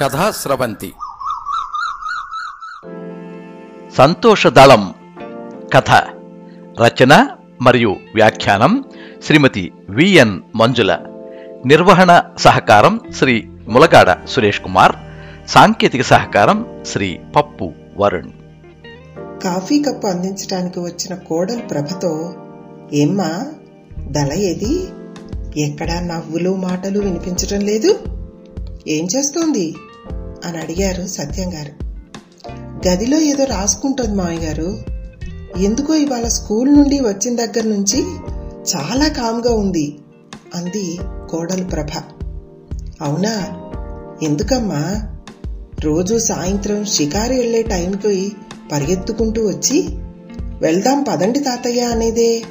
కథా స్రవంతి సంతోషదళం కథ. రచన మరియు వ్యాఖ్యానం శ్రీమతి విఎన్ మంజుల. నిర్వహణ సహకారం శ్రీ ములగాడ సురేష్ కుమార్. సాంకేతిక సహకారం శ్రీ పప్పు వరుణ్. కాఫీ కప్పు అందించడానికి వచ్చిన కోడలు ప్రభతో ఏమ్మా దళ ఏది? ఎక్కడా నవ్వులు మాటలు వినిపించడం లేదు? ఏం చేస్తోంది? అని అడిగారు సత్యం గారు. గదిలో ఏదో రాసుకుంటుంది మామయ్య గారు. ఎందుకో ఇవాళ స్కూల్ నుండి వచ్చిన దగ్గర నుంచి చాలా కామ్గా ఉంది అంది కోడలు ప్రభ. అవునా? ఎందుకమ్మా? రోజు సాయంత్రం షికారు వెళ్ళే టైంకి పరిగెత్తుకుంటూ వచ్చి వెళ్దాం పదండి తాతయ్య అనేదే.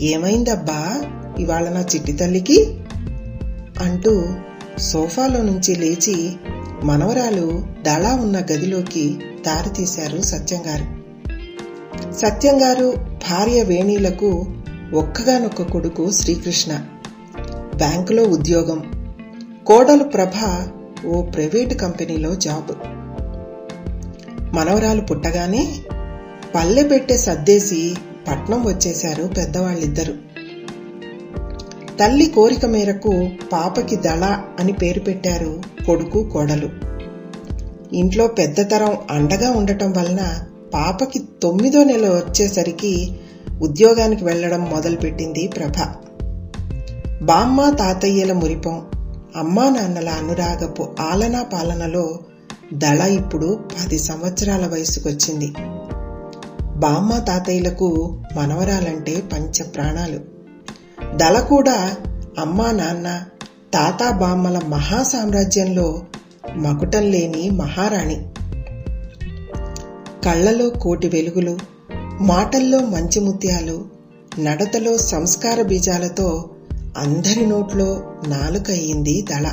ఏమైందబ్బా? ఇవాళ నా చిట్టి తల్లికి? అంటూ సోఫాలో నుంచి లేచి మనవరాలు దళా ఉన్న గదిలోకి దారితీశారు సత్యంగారు సత్యంగారు భార్య వేణీలకు ఒక్కగానొక్క కొడుకు శ్రీకృష్ణ. బ్యాంకులో ఉద్యోగం. కోడలు ప్రభ ఓ ప్రైవేటు కంపెనీలో జాబ్. మనవరాలు పుట్టగానే పల్లె పెట్టే సర్దేసి పట్నం వచ్చేశారు పెద్దవాళ్ళిద్దరూ. తల్లి కోరిక మేరకు పాపకి దళ అని పేరు పెట్టారు కొడుకు కోడలు. ఇంట్లో పెద్ద తరం అండగా ఉండటం వలన పాపకి తొమ్మిదో నెల వచ్చేసరికి ఉద్యోగానికి వెళ్ళడం మొదలుపెట్టింది ప్రభ. బామ్మ తాతయ్యల మురిపం అమ్మా నాన్నల అనురాగపు ఆలనా పాలనలో దళ ఇప్పుడు పది సంవత్సరాల వయసుకొచ్చింది. బామ్మ తాతయ్యలకు మనవరాలంటే పంచ ప్రాణాలు దళ కూడా అమ్మా నాన్న తాత బామ్మల మహా సామ్రాజ్యంలో మకుటం లేని మహారాణి. కళ్ళలో కోటి వెలుగులు మాటల్లో మంచి ముత్యాలు నడతలో సంస్కార బీజాలతో అందరి నోట్లో నాలుక అయింది దళ.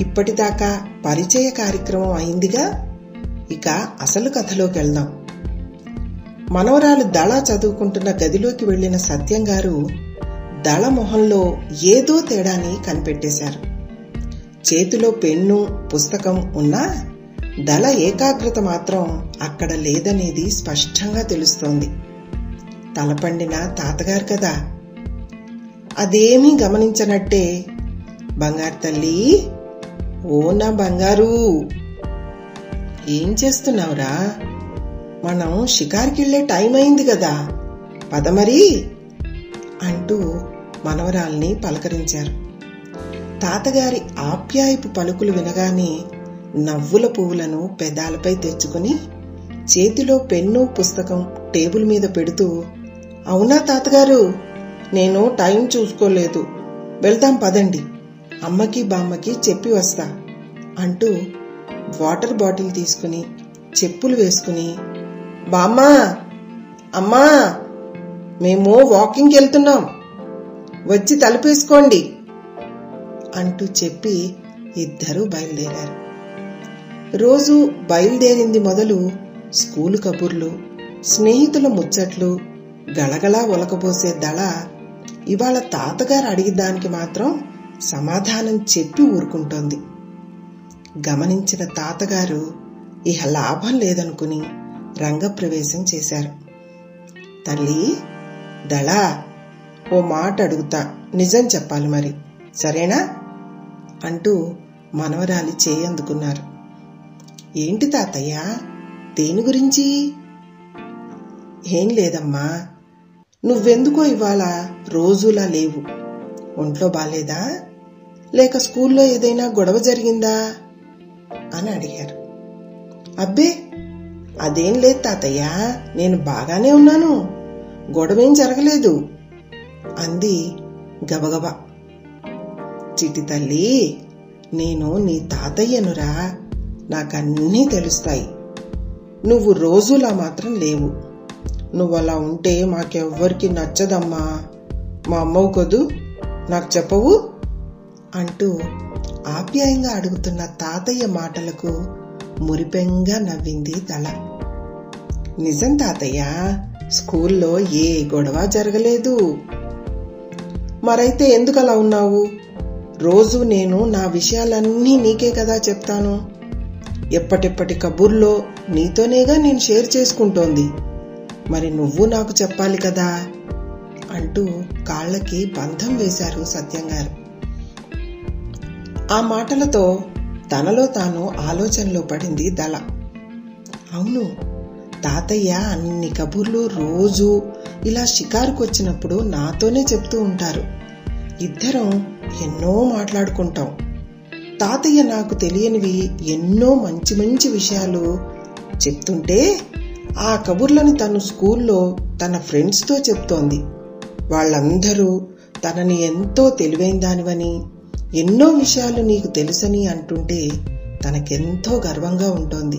ఇప్పటిదాకా పరిచయ కార్యక్రమం అయిందిగా? ఇక అసలు కథలోకి వెళ్దాం మనవరాలు దళ చదువుకుంటున్న గదిలోకి వెళ్ళిన సత్యం గారు దళ మొహంలో ఏదో తేడాని కనిపెట్టేశారు. చేతిలో పెన్ను పుస్తకం ఉన్నా దళ ఏకాగ్రత మాత్రం అక్కడ లేదనేది స్పష్టంగా తెలుస్తోంది. తలపండిన తాతగారు కదా. అదేమీ గమనించనట్టే బంగారు తల్లి ఓ నా బంగారు ఏం చేస్తున్నావురా? మనం షికార్కెళ్ళే టైం అయింది కదా పదమరి అంటూ మనవరాల్ని పలకరించారు. తాతగారి ఆప్యాయపు పలుకులు వినగానే నవ్వుల పువ్వులను పెదాలపై తెచ్చుకుని చేతిలో పెన్ను పుస్తకం టేబుల్ మీద పెడుతూ అవునా తాతగారు నేను టైం చూసుకోలేదు. వెళ్దాం పదండి. అమ్మకి బామ్మకి చెప్పి వస్తా. అంటూ వాటర్ బాటిల్ తీసుకుని చెప్పులు వేసుకుని బామ్మా అమ్మా మేము వాకింగ్కి వెళ్తున్నాం. వచ్చి తలుపేసుకోండి అంటూ చెప్పి ఇద్దరూ బయలుదేరారు. రోజు బయలుదేరింది మొదలు స్కూలు కబుర్లు స్నేహితుల ముచ్చట్లు గలగలా ఒలకబోసే దళ ఇవాళ తాతగారు అడిగిదానికి మాత్రం సమాధానం చెప్పి ఊరుకుంటోంది. గమనించిన తాతగారు ఇహ లాభం లేదనుకుని రంగప్రవేశం చేశారు. తల్లి దళా ఓ మాట అడుగుతా. నిజం చెప్పాలి మరి. సరేనా? అంటూ మనవరాలి చేయందుకున్నారు ఏంటి తాతయ్య? దేని గురించి? ఏం లేదమ్మా. నువ్వెందుకో ఇవాళ రోజులా లేవు. ఒంట్లో బాలేదా? లేక స్కూల్లో ఏదైనా గొడవ జరిగిందా? అని అడిగారు. అబ్బే అదేం లేదు తాతయ్య నేను బాగానే ఉన్నాను. గొడవేం జరగలేదు. అంది గబగబా. చిటి తల్లి నేను నీ తాతయ్యనురా నాకన్నీ తెలుస్తాయి. నువ్వు రోజులా మాత్రం లేవు. నువ్వు అలా ఉంటే మాకెవ్వరికి నచ్చదమ్మా. మా అమ్మవు కదూ? నాకు చెప్పవు? అంటూ ఆప్యాయంగా అడుగుతున్న తాతయ్య మాటలకు మురిపెంగా నవ్వింది తల. నిజం తాతయ్య స్కూల్లో ఏ గొడవ జరగలేదు. మరైతే ఎందుకు అలా ఉన్నావు? రోజు నేను నా విషయాలన్నీ నీకే కదా చెప్తాను. ఎప్పటిప్పటి కబుర్లో నీతోనేగా నేను షేర్ చేసుకుంటోంది. మరి నువ్వు నాకు చెప్పాలి కదా? అంటూ కాళ్ళకి బంధం వేశారు సత్యంగారు. ఆ మాటలతో తనలో తాను ఆలోచనలో పడింది దళ. అవును తాతయ్య అన్ని కబుర్లు రోజు ఇలా షికారుకు వచ్చినప్పుడు నాతోనే చెప్తూ ఉంటారు. ఇద్దరం ఎన్నో మాట్లాడుకుంటాం. తాతయ్య నాకు తెలియనివి ఎన్నో మంచి మంచి విషయాలు చెప్తుంటే ఆ కబుర్లను తను స్కూల్లో తన ఫ్రెండ్స్తో చెప్తోంది. వాళ్ళందరూ తనని ఎంతో తెలివైన దానివని ఎన్నో విషయాలు నీకు తెలుసని అంటుంటే తనకెంతో గర్వంగా ఉంటోంది.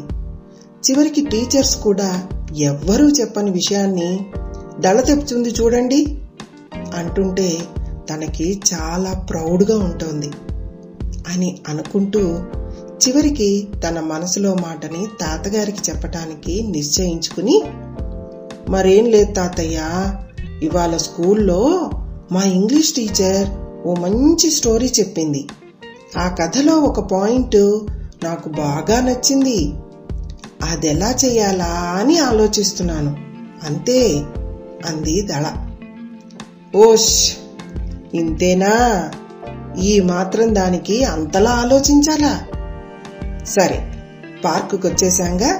చివరికి టీచర్స్ కూడా ఎవ్వరూ చెప్పని విషయాన్ని దళ తెప్పుతుంది చూడండి అంటుంటే తనకి చాలా ప్రౌడ్గా ఉంటుంది. అని అనుకుంటూ చివరికి తన మనసులో మాటని తాతగారికి చెప్పటానికి నిశ్చయించుకుని మరేం లేదు తాతయ్య ఇవాళ స్కూల్లో మా ఇంగ్లీష్ టీచర్ ఓ మంచి స్టోరీ చెప్పింది. ఆ కథలో ఒక పాయింట్ నాకు బాగా నచ్చింది. అదెలా చేయాలా అని ఆలోచిస్తున్నాను. అంతే అంది దళ. ఓష్ ఇంతేనా? ఈ మాత్రం దానికి అంతలా ఆలోచించాలా? సరే పార్కుకు వచ్చేసాంగా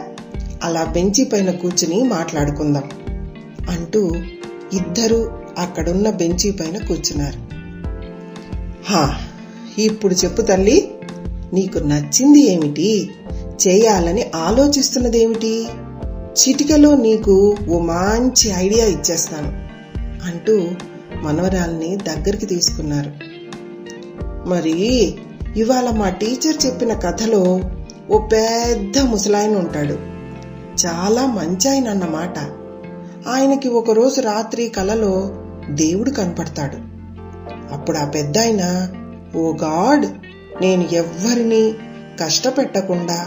అలా బెంచి పైన కూర్చుని మాట్లాడుకుందాం అంటూ ఇద్దరు అక్కడున్న బెంచి పైన కూర్చున్నారు. హా ఇప్పుడు చెప్పు తల్లి నీకు నచ్చింది ఏమిటి? చేయాలని ఆలోచిస్తున్నదేమిటి? చిటికలో నీకు ఓ మంచి ఐడియా ఇచ్చేస్తాను అంటూ మనవరాల్ని దగ్గరికి తీసుకున్నారు. మరి ఇవాళ మా టీచర్ చెప్పిన కథలో ఓ పెద్ద ముసలాయన ఉంటాడు. చాలా మంచి ఆయన అన్నమాట. ఆయనకి ఒకరోజు రాత్రి కలలో దేవుడు కనపడతాడు. అప్పుడు ఆ పెద్దాయన ఓ గాడ్ నేను ఎవ్వరిని కష్టపెట్టకుండా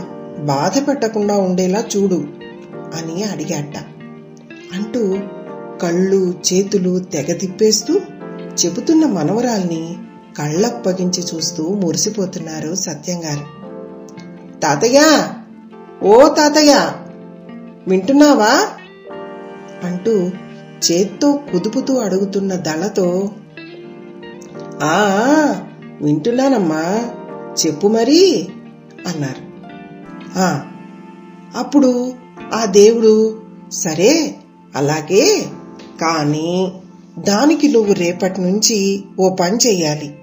బాధ పెట్టకుండా ఉండేలా చూడు అని అడిగాట. అంటూ కళ్ళు చేతులు తెగ తిప్పేస్తూ చెబుతున్న మనవరాల్ని కళ్ళప్పగించి చూస్తూ మురిసిపోతున్నారు సత్యం గారు. తాతయ్య! ఓ తాతయ్య! వింటున్నావా? అంటూ చేత్తో కుదుపుతూ అడుగుతున్న దళతో ఆ వింటున్నానమ్మా. చెప్పు మరి అన్నారు. ఆ అప్పుడు ఆ దేవుడు సరే అలాగే కానీ దానికి నువ్వు రేపటి నుంచి ఓ పని చెయ్యాలి.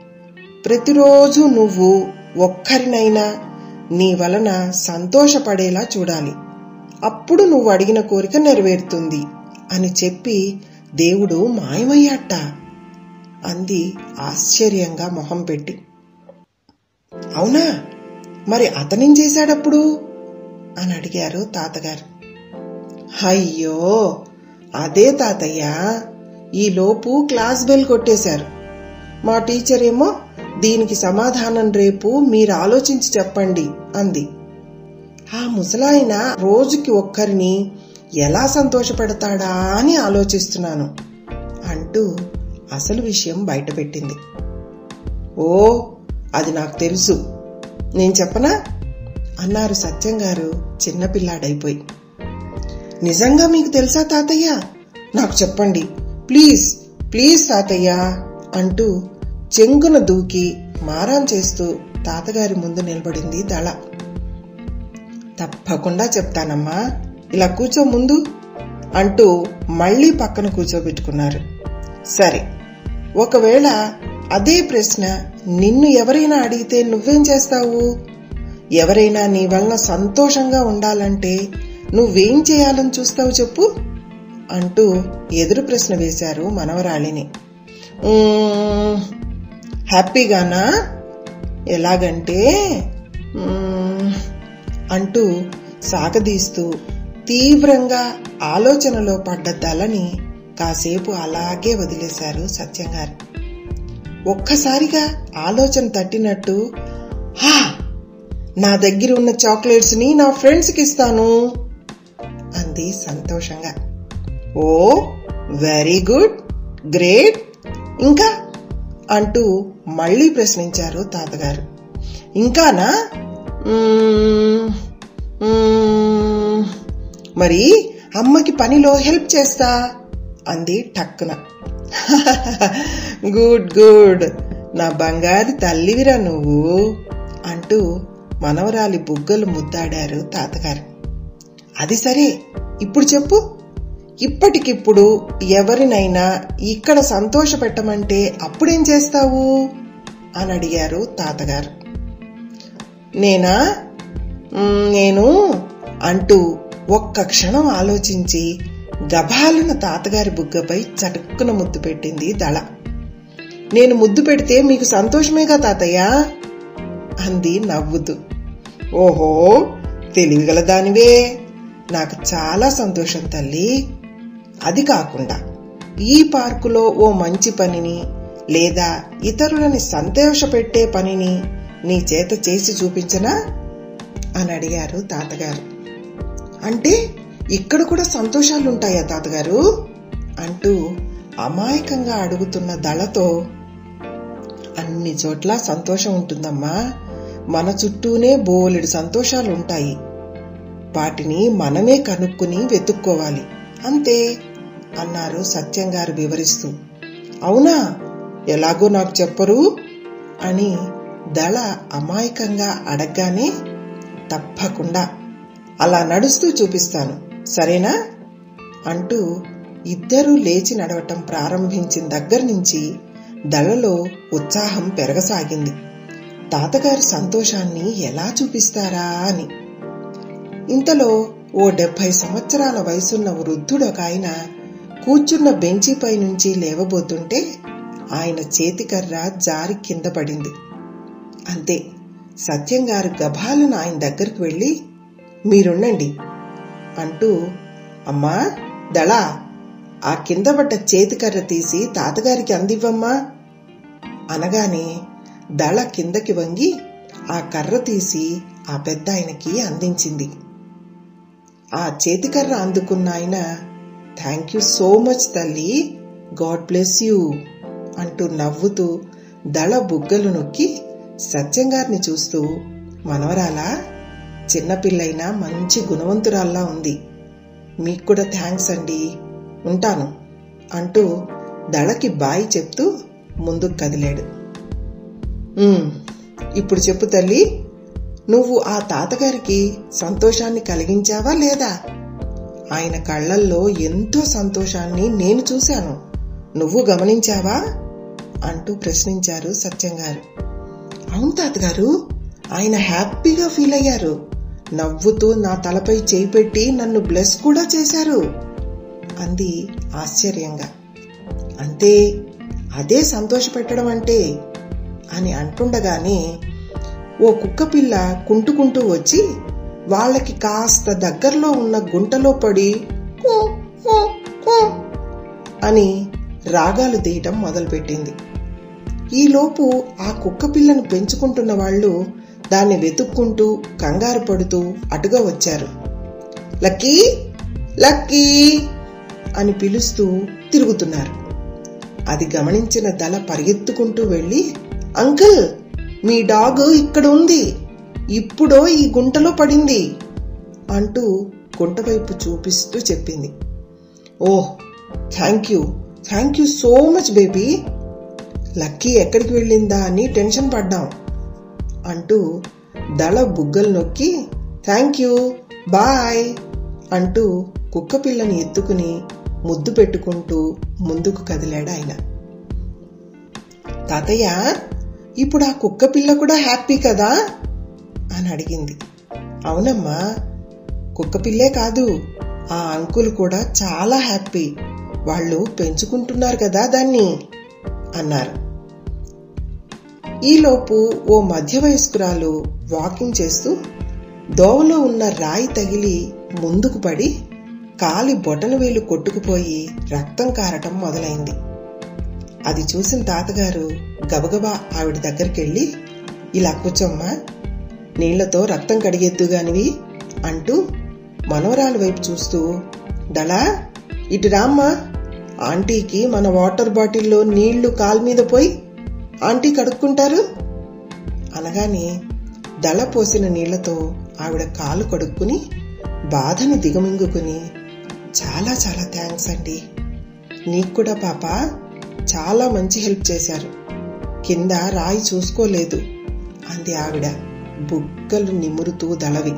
ప్రతిరోజు నువ్వు ఒక్కరినైనా నీ వలన సంతోషపడేలా చూడాలి. అప్పుడు నువ్వు అడిగిన కోరిక నెరవేరుతుంది అని చెప్పి దేవుడు మాయమయ్యాట. అంది ఆశ్చర్యంగా మొహం పెట్టి. అవునా? మరి అతనేం చేశాడప్పుడు? అని అడిగారు తాతగారు. అయ్యో అదే తాతయ్య. ఈలోపు క్లాస్ బెల్ కొట్టేశారు. మా టీచర్ ఏమో దీనికి సమాధానం రేపు మీరు ఆలోచించి చెప్పండి అంది. ఆ ముసలాయన రోజుకి ఒక్కరిని ఎలా సంతోషపెడతాడా అని ఆలోచిస్తున్నాను అంటూ అసలు విషయం బయటపెట్టింది ఓ అది నాకు తెలుసు. నేను చెప్పనా? అన్నారు సత్యం గారు చిన్నపిల్లాడైపోయి నిజంగా మీకు తెలుసా తాతయ్య? నాకు చెప్పండి. ప్లీజ్ ప్లీజ్ తాతయ్య అంటూ చెంగున దూకి మారాం చేస్తూ తాతగారి ముందు నిలబడింది దళ. తప్పకుండా చెప్తానమ్మా ఇలా కూర్చో ముందు అంటూ మళ్ళీ పక్కన కూర్చోబెట్టుకున్నారు. సరే. ఒకవేళ అదే ప్రశ్న నిన్ను ఎవరైనా అడిగితే నువ్వేం చేస్తావు? ఎవరైనా నీ వలన సంతోషంగా ఉండాలంటే నువ్వేం చేయాలని చూస్తావు చెప్పు? అంటూ ఎదురు ప్రశ్న వేశారు మనవరాళిని హ్యాపీగానా? ఎలాగంటే అంటూ సాగదీస్తూ తీవ్రంగా ఆలోచనలో పడ్డ దళని కాసేపు అలాగే వదిలేశారు సత్యం గారు ఒక్కసారిగా ఆలోచన తట్టినట్టు హా! నా దగ్గర ఉన్న చాక్లెట్స్ని నా ఫ్రెండ్స్కి ఇస్తాను అంది సంతోషంగా. ఓ వెరీ గుడ్ గ్రేట్ ఇంకా? అంటూ మళ్ళీ ప్రశ్నించారు తాతగారు. ఇంకానా? మరి అమ్మకి పనిలో హెల్ప్ చేస్తా? అంది టక్కున. Good good. నా బంగారు తల్లివిరా నువ్వు అంటూ మనవరాలి బుగ్గలు ముద్దాడారు తాతగారు. అది సరే ఇప్పుడు చెప్పు. ఇప్పటికిప్పుడు ఎవరినైనా ఇక్కడ సంతోష పెట్టమంటే అప్పుడేం చేస్తావు? అని అడిగారు తాతగారు. నేనా? నేను అంటూ ఒక్క క్షణం ఆలోచించి గభాలున తాతగారి బుగ్గపై చటుక్కున ముద్దు పెట్టింది దళ. నేను ముద్దు పెడితే మీకు సంతోషమేగా తాతయ్య? అంది నవ్వుతూ. ఓహో తెలివిగల దానివే. నాకు చాలా సంతోషం తల్లి. అది కాకుండా ఈ పార్కులో ఓ మంచి పనిని లేదా ఇతరులని సంతోషపెట్టే పనిని నీ చేత చేసి చూపించనా? అని అడిగారు తాతగారు. అంటే ఇక్కడ కూడా సంతోషాలుంటాయా తాతగారు? అంటూ అమాయకంగా అడుగుతున్న దళతో అన్ని చోట్ల సంతోషం ఉంటుందమ్మా. మన చుట్టూనే బోలెడు సంతోషాలు ఉంటాయి వాటిని మనమే కనుక్కుని వెతుక్కోవాలి. అంతే అన్నారు సత్యం గారు వివరిస్తూ. అవునా? ఎలాగో నాకు చెప్పరు? అని దళ అమాయకంగా అడగగానే తప్పకుండా అలా నడుస్తూ చూపిస్తాను. సరేనా? అంటూ ఇద్దరూ లేచి నడవటం ప్రారంభించిన దగ్గర నుంచి దళలో ఉత్సాహం పెరగసాగింది. తాతగారి సంతోషాన్ని ఎలా చూపిస్తారా అని. ఇంతలో ఓ డెబ్బై సంవత్సరాల వయసున్న వృద్ధుడు ఒక ఆయన కూర్చున్న బెంచిపై నుంచి లేవబోతుంటే ఆయన చేతికర్ర జారి కింద పడింది. అంతే సత్యం గారు గభాలను ఆయన దగ్గరికి వెళ్ళి మీరుండండి అంటూ అమ్మా దళ ఆ కింద పడ్డ చేతికర్ర తీసి తాతగారికి అందివ్వమ్మా. అనగానే దళ కిందకి వంగి ఆ కర్ర తీసి ఆ పెద్ద ఆయనకి అందించింది. ఆ చేతికర్ర అందుకున్న ఆయన థ్యాంక్ యూ సో మచ్ తల్లి గాడ్ బ్లెస్ యూ అంటూ నవ్వుతూ దళ బుగ్గలు నొక్కి సత్యంగారిని చూస్తూ మనవరాలా చిన్నపిల్లైనా మంచి గుణవంతురాల్లా ఉంది. మీకు కూడా థ్యాంక్స్ అండి. ఉంటాను అంటూ దళకి బాయి చెప్తూ ముందుకు కదిలాడు. ఇప్పుడు చెప్పు తల్లి నువ్వు ఆ తాతగారికి సంతోషాన్ని కలిగించావా లేదా? ఆయన కళ్ళల్లో ఎంతో సంతోషాన్ని నేను చూశాను. నువ్వు గమనించావా? అంటూ ప్రశ్నించారు సత్యం గారు అవును తాతగారు ఆయన హ్యాపీగా ఫీల్ అయ్యారు నవ్వుతూ నా తలపై చేయి పెట్టి నన్ను బ్లెస్ కూడా చేశారు అంది ఆశ్చర్యంగా. అంతే అదే సంతోషపెట్టడం అంటే? అని అంటుండగానే ఓ కుక్కపిల్ల కుంటుకుంటూ వచ్చి వాళ్ళకి కాస్త దగ్గరలో ఉన్న గుంటలో పడి అని రాగాలు తీయటం మొదలుపెట్టింది. ఈలోపు ఆ కుక్కపిల్లను పెంచుకుంటున్న వాళ్ళు దాన్ని వెతుక్కుంటూ కంగారు పడుతూ అటుగా వచ్చారు. లక్కీ! లక్కీ! అని పిలుస్తూ తిరుగుతున్నారు. అది గమనించిన దళ పరిగెత్తుకుంటూ వెళ్ళి అంకుల్! మీ డాగ్ ఇక్కడ ఉంది. ఇప్పుడో ఈ గుంటలో పడింది అంటూ గుంట వైపు చూపిస్తూ చెప్పింది. ఓహ్! Thank you! Thank you so much baby! Lucky ఎక్కడికి వెళ్ళిందా అని టెన్షన్ పడ్డాం. అంటూ దళ బుగ్గలు నొక్కి థ్యాంక్ యూ బాయ్ అంటూ కుక్కపిల్లని ఎత్తుకుని ముద్దు పెట్టుకుంటూ ముందుకు కదిలాడు ఆయన. తాతయ్య ఇప్పుడు ఆ కుక్కపిల్ల కూడా హ్యాపీ కదా? అని అడిగింది. అవునమ్మా కుక్కపిల్లే కాదు ఆ అంకుల్ కూడా చాలా హ్యాపీ. వాళ్ళు పెంచుకుంటున్నారు కదా దాన్ని అన్నారు. ఈలోపు ఓ మధ్య వయస్కురాలు వాకింగ్ చేస్తూ దోవలో ఉన్న రాయి తగిలి ముందుకు పడి కాలి బొటన వేలు కొట్టుకుపోయి రక్తం కారటం మొదలైంది. అది చూసిన తాతగారు గబగబా ఆవిడ దగ్గరికి వెళ్ళి ఇలా కూర్చోమ్మా నీళ్ళతో రక్తం కడిగెద్దుగానివి అంటూ మనవరాలు వైపు చూస్తూ దళా ఇటు రామ్మా ఆంటీకి మన వాటర్ బాటిల్లో నీళ్ళు కాలు మీద పోయి ఆంటీ కడుక్కుంటారు? అనగానే దళ పోసిన నీళ్ళతో ఆవిడ కాలు కడుక్కుని బాధను దిగమింగుకుని చాలా చాలా థ్యాంక్స్ అండి. నీకు కూడా పాప చాలా మంచి హెల్ప్ చేశారు. కింద రాయి చూసుకోలేదు అంది ఆవిడ బుగ్గలు నిమురుతూ దళవి.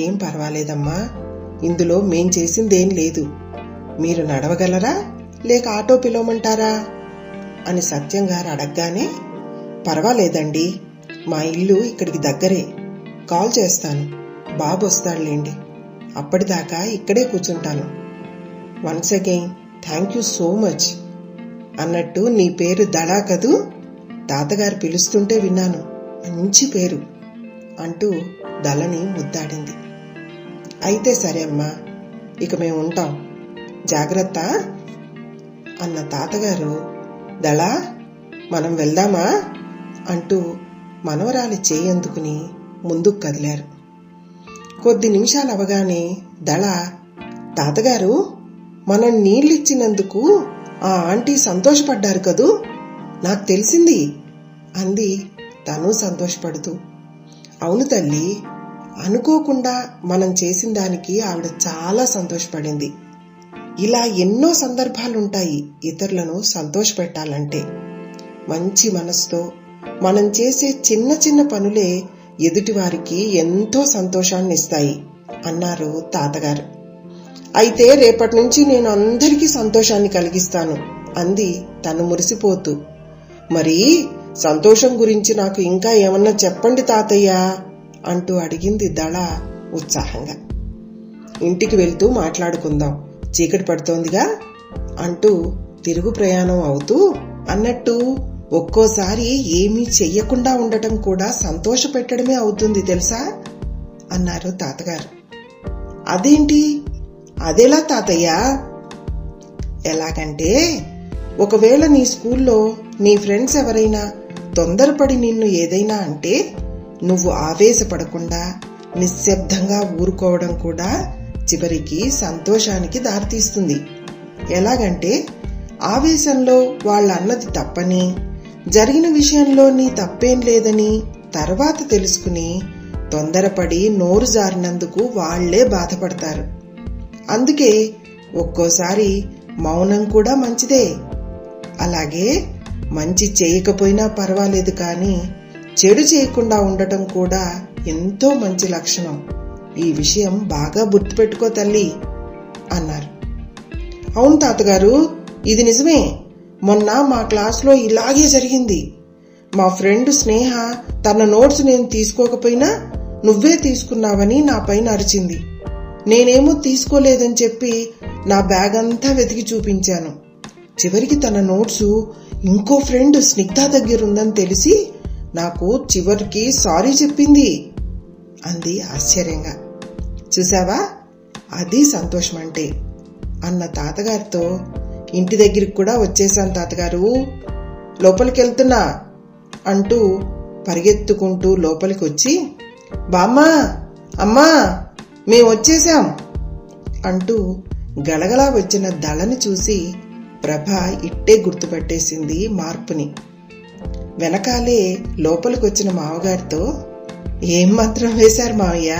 ఏం పర్వాలేదమ్మా ఇందులో మేం చేసిందేం లేదు. మీరు నడవగలరా లేక ఆటో పిలవమంటారా? అని సత్యం గారు అడగగానే పర్వాలేదండి మా ఇల్లు ఇక్కడికి దగ్గరే కాల్ చేస్తాను బాబు వస్తాడులేండి అప్పటిదాకా ఇక్కడే కూర్చుంటాను. Once again thank you so much అన్నట్టు నీ పేరు దడా కదూ తాతగారు పిలుస్తుంటే విన్నాను మంచి పేరు అంటూ దళని ముద్దాడింది. అయితే సరే అమ్మా ఇక మేము ఉంటాం జాగ్రత్త అన్న తాతగారు దళా మనం వెళ్దామా? అంటూ మనవరాలి చేయందుకుని ముందుకు కదిలారు. కొద్ది నిమిషాలు అవగానే దళ తాతగారు మనం నీళ్ళిచ్చినందుకు ఆ ఆంటీ సంతోషపడ్డారు కదూ? నాకు తెలిసింది అంది తను సంతోషపడుతూ. అవును తల్లి అనుకోకుండా మనం చేసిన దానికి ఆవిడ చాలా సంతోషపడింది. ఇలా ఎన్నో సందర్భాలుంటాయి ఇతరులను సంతోషపెట్టాలంటే. మంచి మనసుతో మనం చేసే చిన్న చిన్న పనులే ఎదుటివారికి ఎంతో సంతోషాన్ని ఇస్తాయి అన్నారు తాతగారు. అయితే రేపటి నుంచి నేను అందరికీ సంతోషాన్ని కలిగిస్తాను అంది తను మురిసిపోతూ. మరి సంతోషం గురించి నాకు ఇంకా ఏమన్నా చెప్పండి తాతయ్య అంటూ అడిగింది దళ ఉత్సాహంగా. ఇంటికి వెళ్తూ మాట్లాడుకుందాం చీకటి పడుతోందిగా అంటూ తిరుగు ప్రయాణం అవుతూ అన్నట్టు ఒక్కోసారి ఏమీ చెయ్యకుండా ఉండటం కూడా సంతోష పెట్టడమే అవుతుంది తెలుసా? అన్నారు తాతగారు. అదేంటి? అదేలా తాతయ్య? ఎలాగంటే ఒకవేళ నీ స్కూల్లో నీ ఫ్రెండ్స్ ఎవరైనా తొందరపడి నిన్ను ఏదైనా అంటే నువ్వు ఆవేశపడకుండా నిశ్శబ్దంగా ఊరుకోవడం కూడా చివరికి సంతోషానికి దారితీస్తుంది. ఎలాగంటే ఆవేశంలో వాళ్ళ అన్నది తప్పని జరిగిన విషయంలో నీ తప్పేం లేదని తర్వాత తెలుసుకుని తొందరపడి నోరు జారినందుకు వాళ్ళే బాధపడతారు. అందుకే ఒక్కోసారి మౌనం కూడా మంచిదే. అలాగే మంచి చేయకపోయినా పర్వాలేదు కానీ చెడు చేయకుండా ఉండటం కూడా ఎంతో మంచి లక్షణం. ఈ విషయం బాగా గుర్తుపెట్టుకో తల్లి అన్నారు. అవును తాతగారు ఇది నిజమే. మొన్న మా క్లాస్లో ఇలాగే జరిగింది. మా ఫ్రెండ్ స్నేహ తన నోట్స్ నేను తీసుకోకపోయినా నువ్వే తీసుకున్నావని నా పైన అరిచింది. నేనేమో తీసుకోలేదని చెప్పి నా బ్యాగ్ అంతా వెతికి చూపించాను. చివరికి తన నోట్స్ ఇంకో ఫ్రెండ్ స్నిగ్ధ దగ్గర ఉందని తెలిసి నాకు చివరికి సారీ చెప్పింది అంది ఆశ్చర్యంగా. చూసావా? అది సంతోషం అంటే అన్న తాతగారితో ఇంటి దగ్గరికి కూడా వచ్చేసాను తాతగారు. లోపలికి వెళ్తున్నా అంటూ పరిగెత్తుకుంటూ లోపలికి వచ్చి బామ్మా అమ్మా మేము వచ్చేసాం అంటూ గలగలా వచ్చిన దళని చూసి ప్రభ ఇట్టే గుర్తుపట్టేసింది మార్పుని. వెనకాలే లోపలికొచ్చిన మావగారితో ఏం మంత్రం వేశారు మావయ్య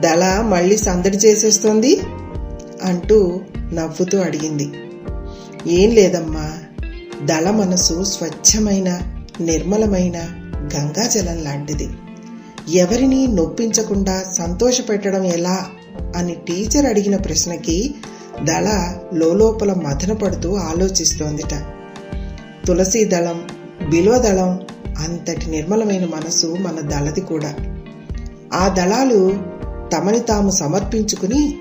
దళ మళ్ళీ సందడి చేసేస్తోంది అంటూ నవ్వుతూ అడిగింది. ఏం లేదమ్మా దళ మనసు స్వచ్ఛమైన నిర్మలమైన గంగాజలం లాంటిది. ఎవరిని నొప్పించకుండా సంతోషపెట్టడం ఎలా అని టీచర్ అడిగిన ప్రశ్నకి దళ లోపల మదనపడుతూ ఆలోచిస్తోందిట. తులసి దళం బిల్వదళం అంతటి నిర్మలమైన మనసు మన దళది కూడా. ఆ దళాలు తమని తాము సమర్పించుకుని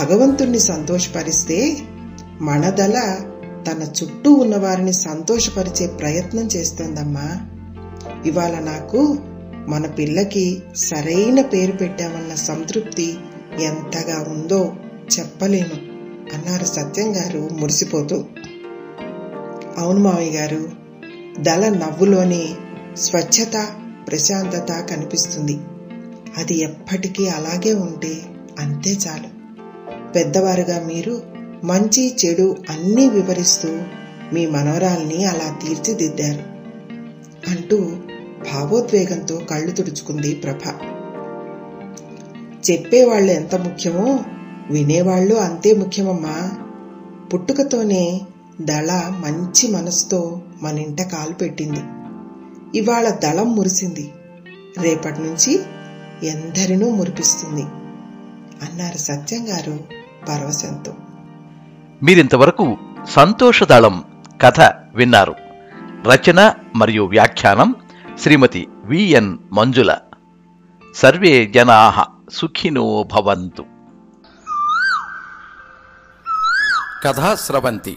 భగవంతుణ్ణి సంతోషపరిస్తే మన దళ తన చుట్టూ ఉన్నవారిని సంతోషపరిచే ప్రయత్నం చేస్తోందమ్మా. ఇవాళ నాకు మన పిల్లకి సరైన పేరు పెట్టామన్న సంతృప్తి ఎంతగా ఉందో చెప్పలేను అన్నారు సత్యం గారు మురిసిపోతూ. అవును మావయ్య గారు దళ నవ్వులోని స్వచ్ఛత ప్రశాంతత కనిపిస్తుంది. అది ఎప్పటికీ అలాగే ఉంటే అంతే చాలు. పెద్దవారుగా మీరు మంచి చెడు అన్నీ వివరిస్తూ మీ మనోరాల్ని అలా తీర్చిదిద్దారు అంటూ భావోద్వేగంతో కళ్ళు తుడుచుకుంది ప్రభ. చెప్పేవాళ్ళు ఎంత ముఖ్యమో వినేవాళ్ళు అంతే ముఖ్యమమ్మా. పుట్టుకతోనే దళ మంచి మనసుతో మన ఇంట కాలు పెట్టింది. ఇవాళ దళం మురిసింది. రేపటి నుంచి ఎందరినూ మురిపిస్తుంది. అన్నారు సత్యం గారు పరవశంతో మీరింతవరకు సంతోషదళం కథ విన్నారు. రచన మరియు వ్యాఖ్యానం శ్రీమతి విఎన్ మంజుల. సర్వే జనా సుఖినో భవంతు. కథా స్రవంతి